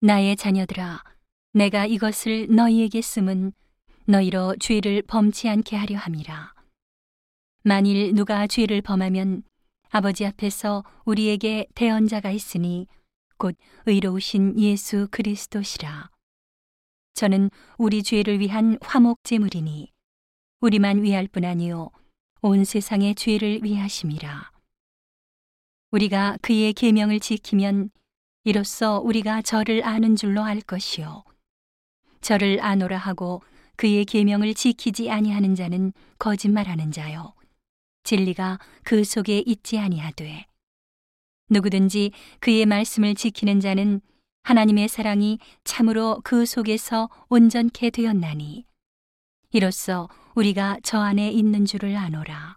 나의 자녀들아, 내가 이것을 너희에게 쓰면 너희로 죄를 범치 않게 하려 함이라. 만일 누가 죄를 범하면 아버지 앞에서 우리에게 대언자가 있으니 곧 의로우신 예수 그리스도시라. 저는 우리 죄를 위한 화목제물이니 우리만 위할 뿐 아니요 온 세상의 죄를 위하심이라. 우리가 그의 계명을 지키면 이로써 우리가 저를 아는 줄로 알 것이요. 저를 아노라 하고 그의 계명을 지키지 아니하는 자는 거짓말하는 자요. 진리가 그 속에 있지 아니하되. 누구든지 그의 말씀을 지키는 자는 하나님의 사랑이 참으로 그 속에서 온전케 되었나니. 이로써 우리가 저 안에 있는 줄을 아노라.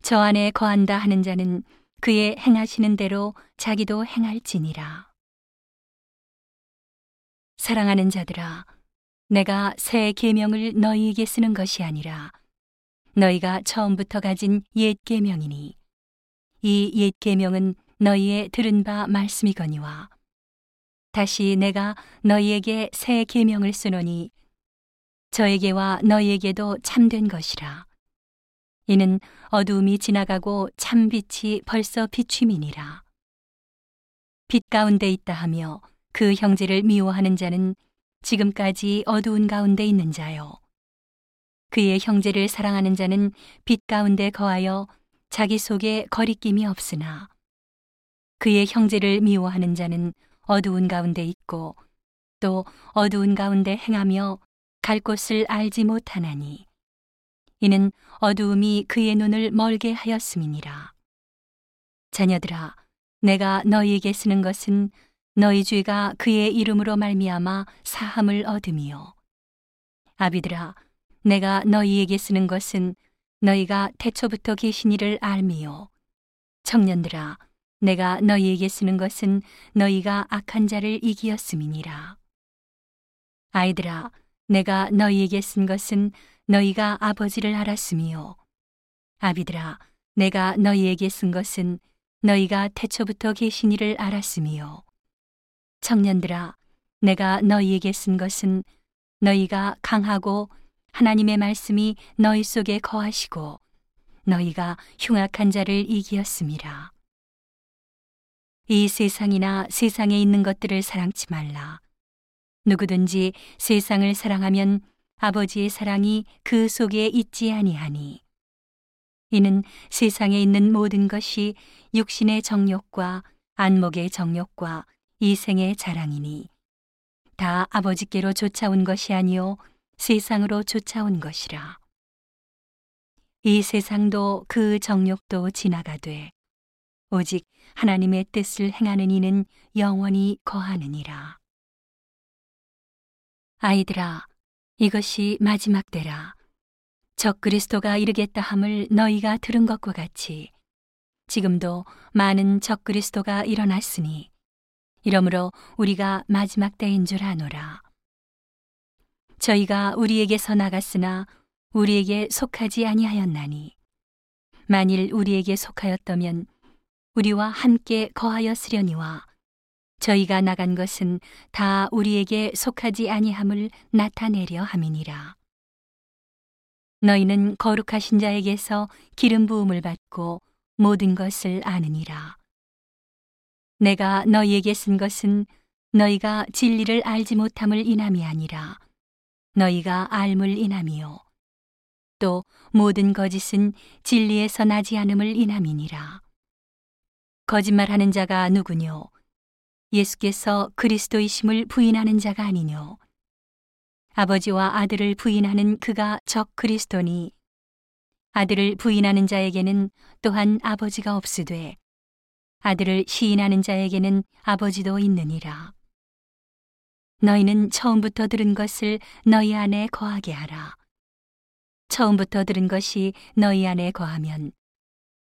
저 안에 거한다 하는 자는 그의 행하시는 대로 자기도 행할지니라. 사랑하는 자들아, 내가 새 계명을 너희에게 쓰는 것이 아니라 너희가 처음부터 가진 옛 계명이니 이 옛 계명은 너희의 들은 바 말씀이거니와 다시 내가 너희에게 새 계명을 쓰노니 저에게와 너희에게도 참된 것이라. 이는 어두움이 지나가고 참빛이 벌써 비춤이니라. 빛 가운데 있다 하며 그 형제를 미워하는 자는 지금까지 어두운 가운데 있는 자요. 그의 형제를 사랑하는 자는 빛 가운데 거하여 자기 속에 거리낌이 없으나 그의 형제를 미워하는 자는 어두운 가운데 있고 또 어두운 가운데 행하며 갈 곳을 알지 못하나니 이는 어두움이 그의 눈을 멀게 하였음이니라. 자녀들아, 내가 너희에게 쓰는 것은 너희 죄가 그의 이름으로 말미암아 사함을 얻음이요. 아비들아, 내가 너희에게 쓰는 것은 너희가 태초부터 계신 이를 알미요. 청년들아, 내가 너희에게 쓰는 것은 너희가 악한 자를 이기었음이니라. 아이들아, 내가 너희에게 쓴 것은 너희가 아버지를 알았으미요. 아비들아, 내가 너희에게 쓴 것은 너희가 태초부터 계신 이를 알았으미요. 청년들아, 내가 너희에게 쓴 것은 너희가 강하고 하나님의 말씀이 너희 속에 거하시고 너희가 흉악한 자를 이기었음이라. 이 세상이나 세상에 있는 것들을 사랑치 말라. 누구든지 세상을 사랑하면 아버지의 사랑이 그 속에 있지 아니하니. 이는 세상에 있는 모든 것이 육신의 정욕과 안목의 정욕과 이생의 자랑이니 다 아버지께로 쫓아온 것이 아니요 세상으로 쫓아온 것이라. 이 세상도 그 정욕도 지나가되 오직 하나님의 뜻을 행하는 이는 영원히 거하느니라. 아이들아 이것이 마지막 때라. 적 그리스도가 이르겠다 함을 너희가 들은 것과 같이 지금도 많은 적 그리스도가 일어났으니 이러므로 우리가 마지막 때인 줄 아노라. 저희가 우리에게서 나갔으나 우리에게 속하지 아니하였나니 만일 우리에게 속하였다면 우리와 함께 거하였으려니와 저희가 나간 것은 다 우리에게 속하지 아니함을 나타내려 함이니라. 너희는 거룩하신 자에게서 기름 부음을 받고 모든 것을 아느니라. 내가 너희에게 쓴 것은 너희가 진리를 알지 못함을 인함이 아니라 너희가 알물 인함이요. 또 모든 거짓은 진리에서 나지 않음을 인함이니라. 거짓말하는 자가 누구뇨? 예수께서 그리스도이심을 부인하는 자가 아니뇨. 아버지와 아들을 부인하는 그가 적 그리스도니 아들을 부인하는 자에게는 또한 아버지가 없으되 아들을 시인하는 자에게는 아버지도 있느니라. 너희는 처음부터 들은 것을 너희 안에 거하게 하라. 처음부터 들은 것이 너희 안에 거하면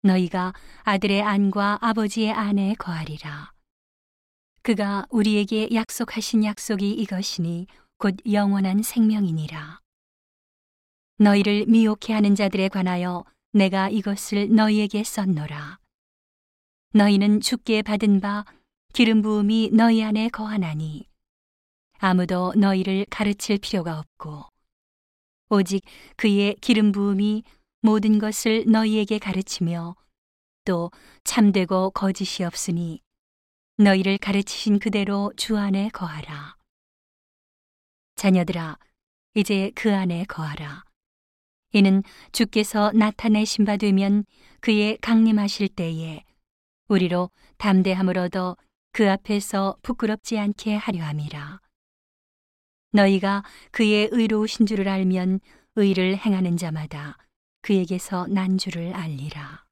너희가 아들의 안과 아버지의 안에 거하리라. 그가 우리에게 약속하신 약속이 이것이니 곧 영원한 생명이니라. 너희를 미혹해 하는 자들에 관하여 내가 이것을 너희에게 썼노라. 너희는 죽게 받은 바 기름 부음이 너희 안에 거하나니 아무도 너희를 가르칠 필요가 없고 오직 그의 기름 부음이 모든 것을 너희에게 가르치며 또 참되고 거짓이 없으니 너희를 가르치신 그대로 주 안에 거하라. 자녀들아, 이제 그 안에 거하라. 이는 주께서 나타내신 바 되면 그의 강림하실 때에 우리로 담대함을 얻어 그 앞에서 부끄럽지 않게 하려 함이라. 너희가 그의 의로우신 줄을 알면 의를 행하는 자마다 그에게서 난 줄을 알리라.